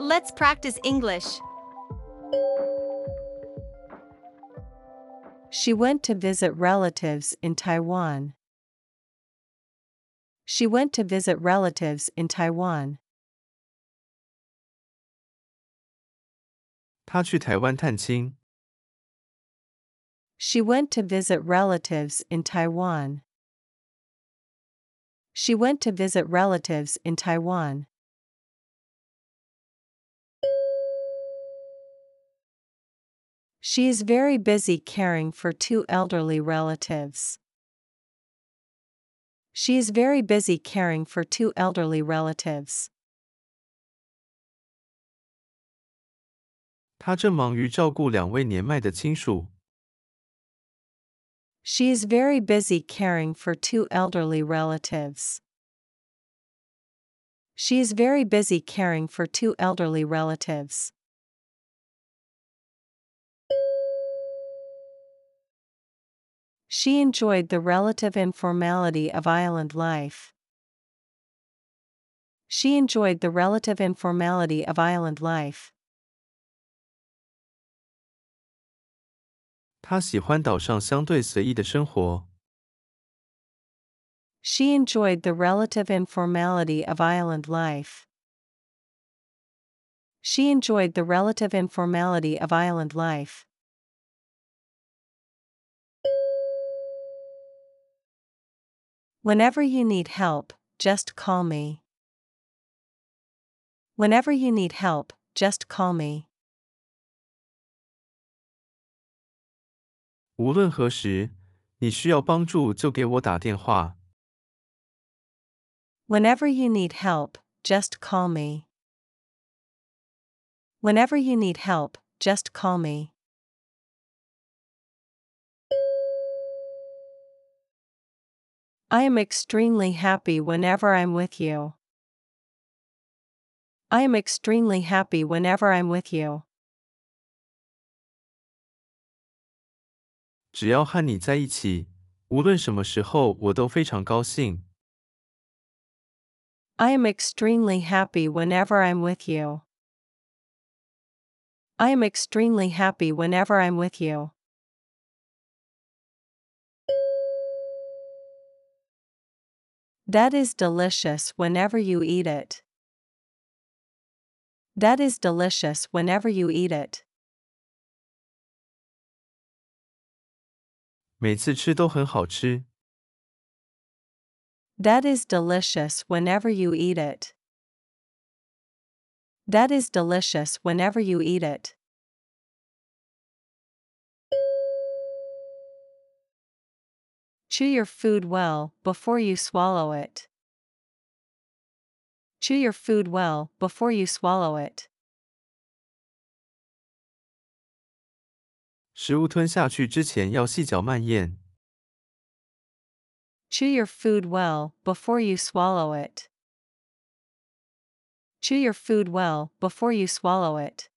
Let's practice English. She went to visit relatives in Taiwan. She went to visit relatives in Taiwan. 他去台湾探亲。 She went to visit relatives in Taiwan. She went to visit relatives in Taiwan. She is very busy caring for two elderly relatives. She is very busy caring for two elderly relatives. 他正忙于照顾两位年迈的亲属。 She is very busy caring for two elderly relatives. She is very busy caring for two elderly relatives. She enjoyed the relative informality of island life. She enjoyed the relative informality of island life. 他喜欢岛上相对随意的生活。 She enjoyed the relative informality of island life. She enjoyed the relative informality of island life. Whenever you need help, just call me. Whenever you need help, just call me. 无论何时，你需要帮助就给我打电话。 Whenever you need help, just call me. Whenever you need help, just call me. I am extremely happy whenever I'm with you. I am extremely happy whenever I'm with you. 只要和你在一起，无论什么时候，我都非常高兴。 I am extremely happy whenever I'm with you. I am extremely happy whenever I'm with you. That is delicious whenever you eat it. That is delicious whenever you eat it. 每次吃都很好吃。 That is delicious whenever you eat it. That is delicious whenever you eat it. Chew your food well before you swallow it. Chew your food well before you swallow it. 食物吞下去之前要细嚼慢咽。 Chew your food well before you swallow it. Chew your food well before you swallow it.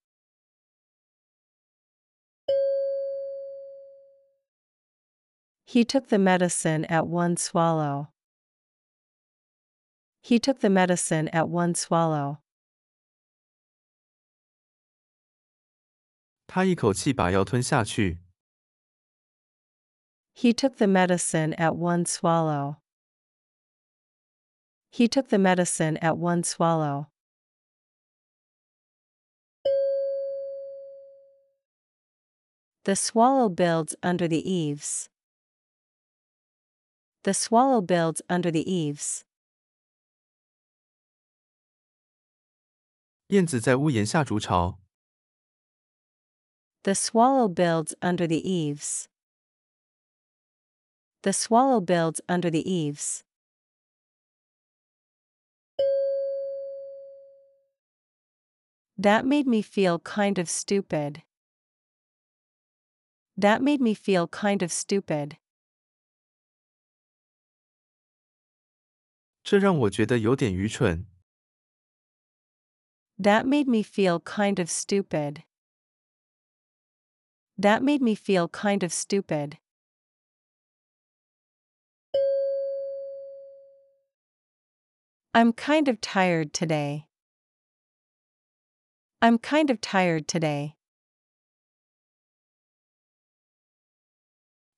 He took the medicine at one swallow. He took the medicine at one swallow. 他一口气把药吞下去。 He took the medicine at one swallow. He took the medicine at one swallow. The swallow builds under the eaves. The swallow builds under the eaves. 燕子在屋檐下筑巢。 The swallow builds under the eaves. The swallow builds under the eaves. That made me feel kind of stupid. That made me feel kind of stupid. 这让我觉得有点愚蠢。 That made me feel kind of stupid. That made me feel kind of stupid. I'm kind of tired today. I'm kind of tired today.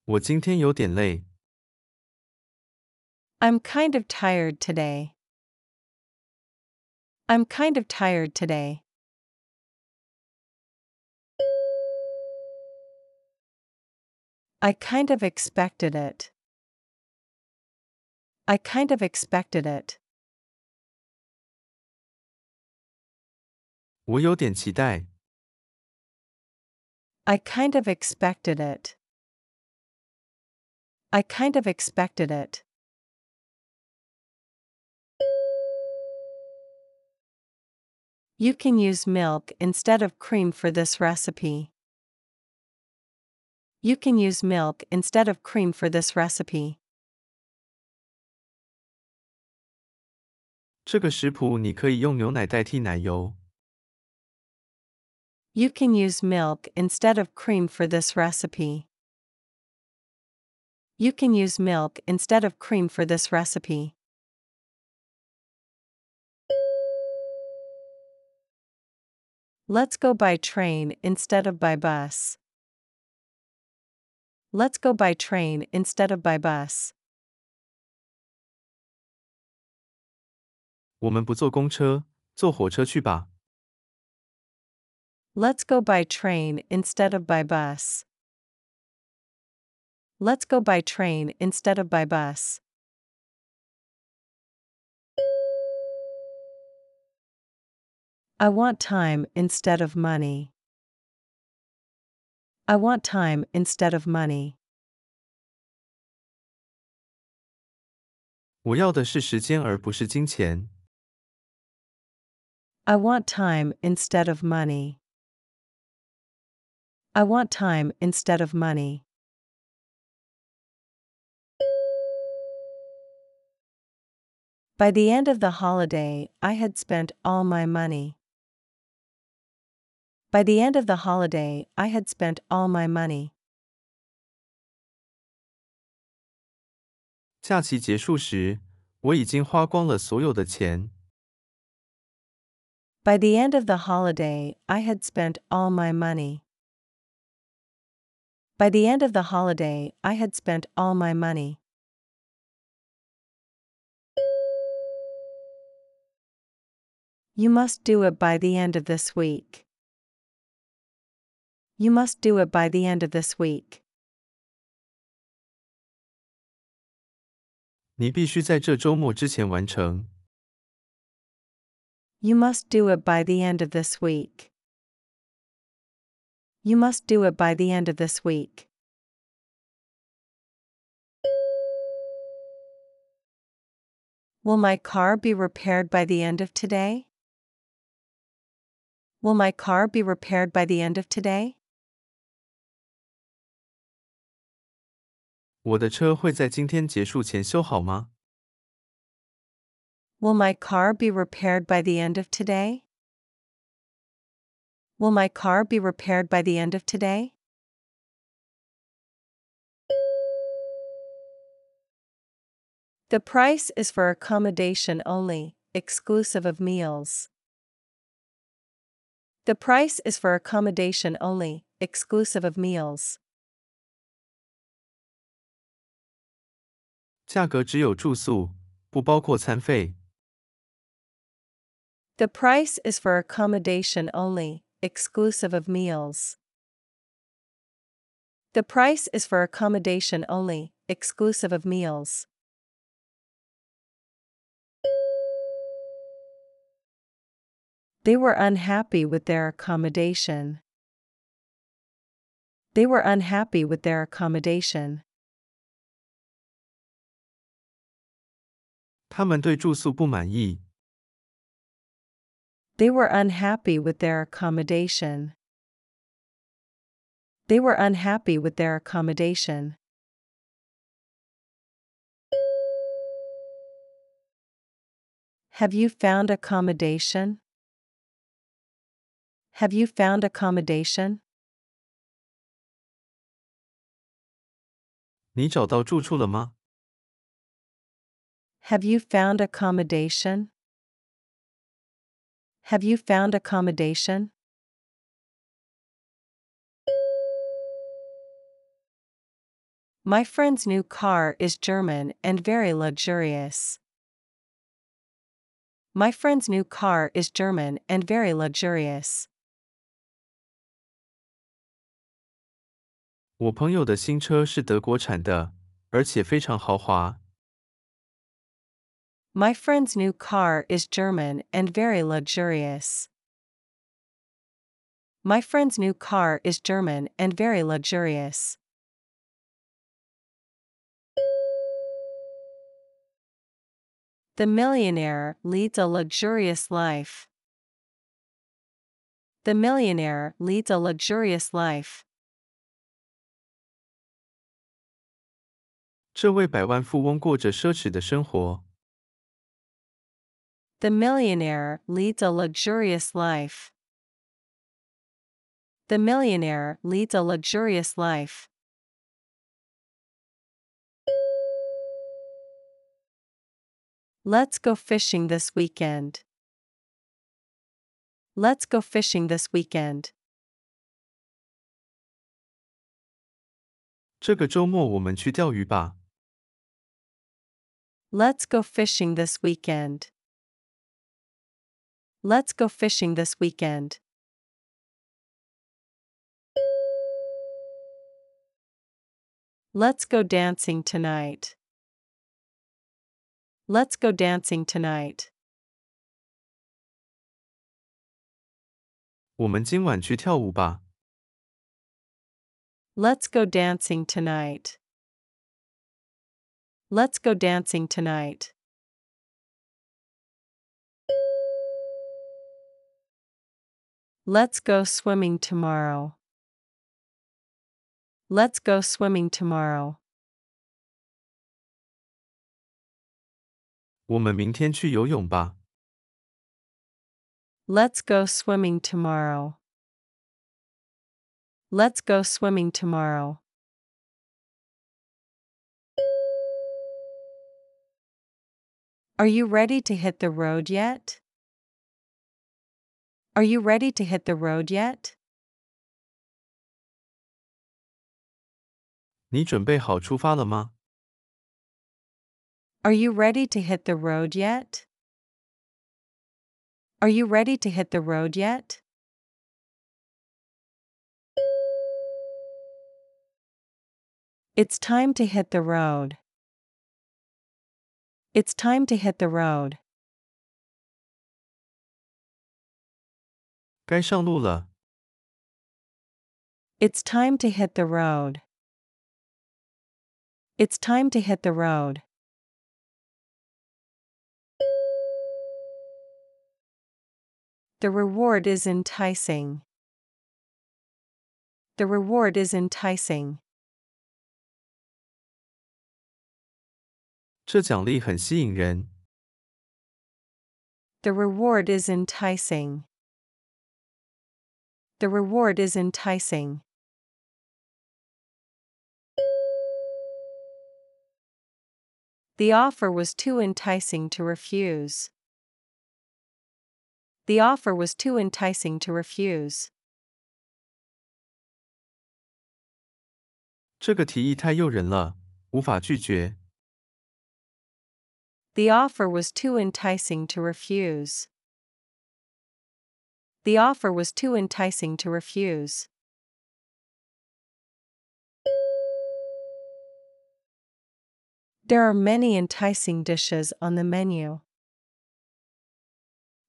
我今天有点累。 I'm kind of tired today. I'm kind of tired today. I kind of expected it. I kind of expected it. 我有点期待。 I kind of expected it. I kind of expected it. You can use milk instead of cream for this recipe. You can use milk instead of cream for this recipe. 这个食谱你可以用牛奶代替奶油。 You can use milk instead of cream for this recipe. You can use milk instead of cream for this recipe. Let's go by train instead of by bus. Let's go by train instead of by bus. 我们不坐公车，坐火车去吧。 Let's go by train instead of by bus. Let's go by train instead of by bus. I want time instead of money. I want time instead of money. 我要的是时间而不是金钱。 I want time instead of money. I want time instead of money. By the end of the holiday, I had spent all my money. By the end of the holiday, I had spent all my money. 假期结束时，我已经花光了所有的钱。 By the end of the holiday, I had spent all my money. By the end of the holiday, I had spent all my money. You must do it by the end of this week. You must do it by the end of this week. 你必须在这周末之前完成。 You must do it by the end of this week. You must do it by the end of this week. Will my car be repaired by the end of today? Will my car be repaired by the end of today? 我的车会在今天结束前修好吗？ Will my car be repaired by the end of today? Will my car be repaired by the end of today? The price is for accommodation only, exclusive of meals. The price is for accommodation only, exclusive of meals. 价格只有住宿，不包括餐费。 The price is for accommodation only, exclusive of meals. The price is for accommodation only, exclusive of meals. They were unhappy with their accommodation. They were unhappy with their accommodation. 他们对住宿不满意。 They were unhappy with their accommodation. They were unhappy with their accommodation. Have you found accommodation? Have you found accommodation? 你找到住处了吗？ have you found accommodation? Have you found accommodation? My friend's new car is German and very luxurious. My friend's new car is German and very luxurious. 我朋友的新车是德国产的，而且非常豪华。My friend's new car is German and very luxurious. My friend's new car is German and very luxurious. The millionaire leads a luxurious life. The millionaire leads a luxurious life. 这位百万富翁过着奢侈的生活。 The millionaire leads a luxurious life. The millionaire leads a luxurious life. Let's go fishing this weekend. Let's go fishing this weekend. 这个周末我们去钓鱼吧。 Let's go fishing this weekend. Let's go fishing this weekend. Let's go dancing tonight. Let's go dancing tonight. 我们今晚去跳舞吧。 Let's go dancing tonight. Let's go dancing tonight. Let's go swimming tomorrow. Let's go swimming tomorrow. 我们明天去游泳吧。 Let's go swimming tomorrow. Let's go swimming tomorrow. Are you ready to hit the road yet? Are you ready to hit the road yet? 你准备好出发了吗？ Are you ready to hit the road yet? Are you ready to hit the road yet? It's time to hit the road. It's time to hit the road. 该上路了。 It's time to hit the road. It's time to hit the road. The reward is enticing. The reward is enticing. 这奖励很吸引人。 The reward is enticing. The reward is enticing. The offer was too enticing to refuse. The offer was too enticing to refuse. 这个提议太诱人了，无法拒绝。 The offer was too enticing to refuse. The offer was too enticing to refuse. There are many enticing dishes on the menu.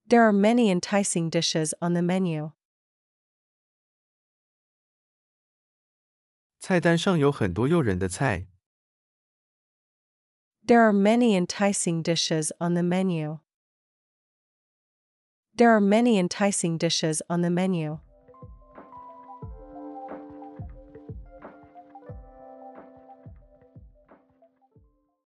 There are many enticing dishes on the menu. 菜单上有很多诱人的菜。 There are many enticing dishes on the menu. There are many enticing dishes on the menu.